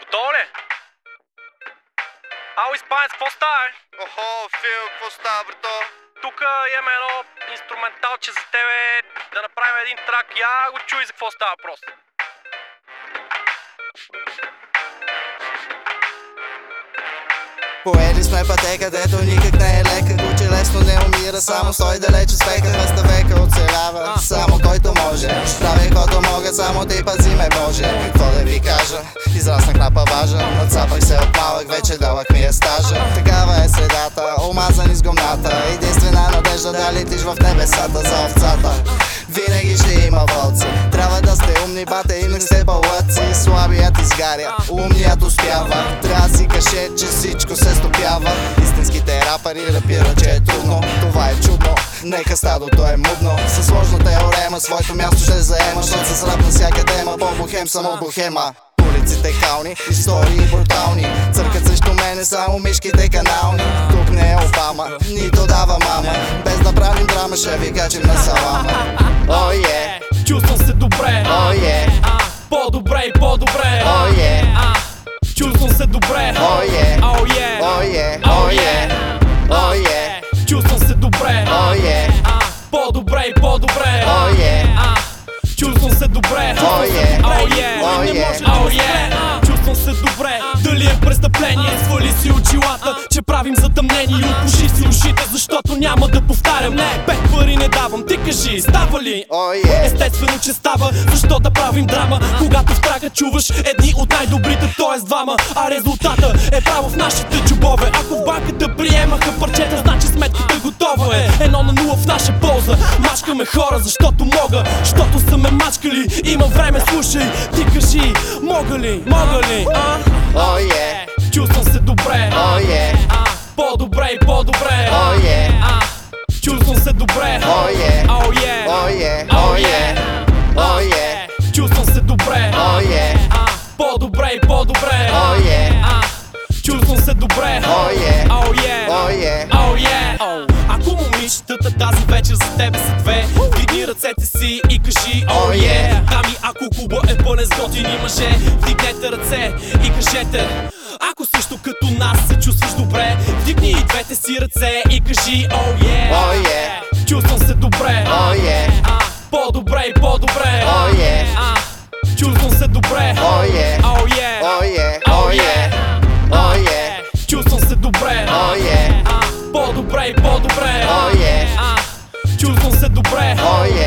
Готово ли? Ало, испанец, какво става, бе? Охо, Фил, какво става, брато? Тук имаме едно инструменталче за тебе, да направим един трак. Я го чуй за какво става въпрос. Поели сме пътека, дето никак не е лека Куче лесно не умира, само стой далеч от спека Двеста века оцелява, само който може Прави каквото мога, само ти пази ме Боже израснах на паважа Нацапах се от малък, вече дълъг ми е стажа. Такава е средата, омазан из гумната. Единствена надежда да летиш в небесата за овцата. Винаги ще има вълци. Трябва да сте умни, бате, инак сте балъци Слабият изгаря, умният успява. Трябва си каше, че всичко се стопява. Истинските рапъри рапират, че е трудно. Това е чудно, нека стадото е мудно. Със сложна теорема, своето място ще заема Защото с рап на всяка тема, по-бухем съм от бухема Улиците кални, истории брутални Църкат срещу мене само мишките канални Тук не е Обама, нито дава мама Без да правим драма, ще ви качим на салама О, е, Чувствам се добре, о, е, по-добре и по-добре, о, е, чувствам се добре, о, е, oh о, е, о, е, о, е, чувствам се добре, о, е, по-добре и по-добре, о, е, добре, о, е, о, е, чувствам се добре, дали е престъпление, свали си очилата, че правим затъмнение. И опуши си ушите, защото няма да повтарям, не, пет пари не давам, ти кажи, става ли? Естествено, че става, защо да правим драма? Когато в трака чуваш едни от най-добрите, т.е. двама. А резултата е право в нашите Мачкаме хора, защото мога Защото са ме мачкали, има време, слушай Ти кажи, мога ли, мога ли, а? о, е, Чувствам се добре, о, е, по-добре и по-добре, о, е, чувствам се добре, о, е, oh yeah, о, е, oh о, е, о, е, Чувствам се добре, о, е, по-добре и по-добре, о, е, чувствам се добре, о, е, oh о, е, oh yeah. Oh. Момичетата тази вечер за тебе са две, вдигни ръцете си и кажи oh Oh, yeah. yeah. Дами, ако клуба е пълен с готини мъже, вдигнете ръце и кажете. Ако също като нас се чувстваш добре, вдигни и двете си ръце и кажи oh yeah. о, е, Чувствам се добре, о, е, а, по-добре и по-добре, о, е, а, чувствам се добре, о, е, oh yeah, о, е, о, е, о, е, чувствам се добре, о, е, а, по-добре и по-добре, е, а, чувствам се добре, oh yeah,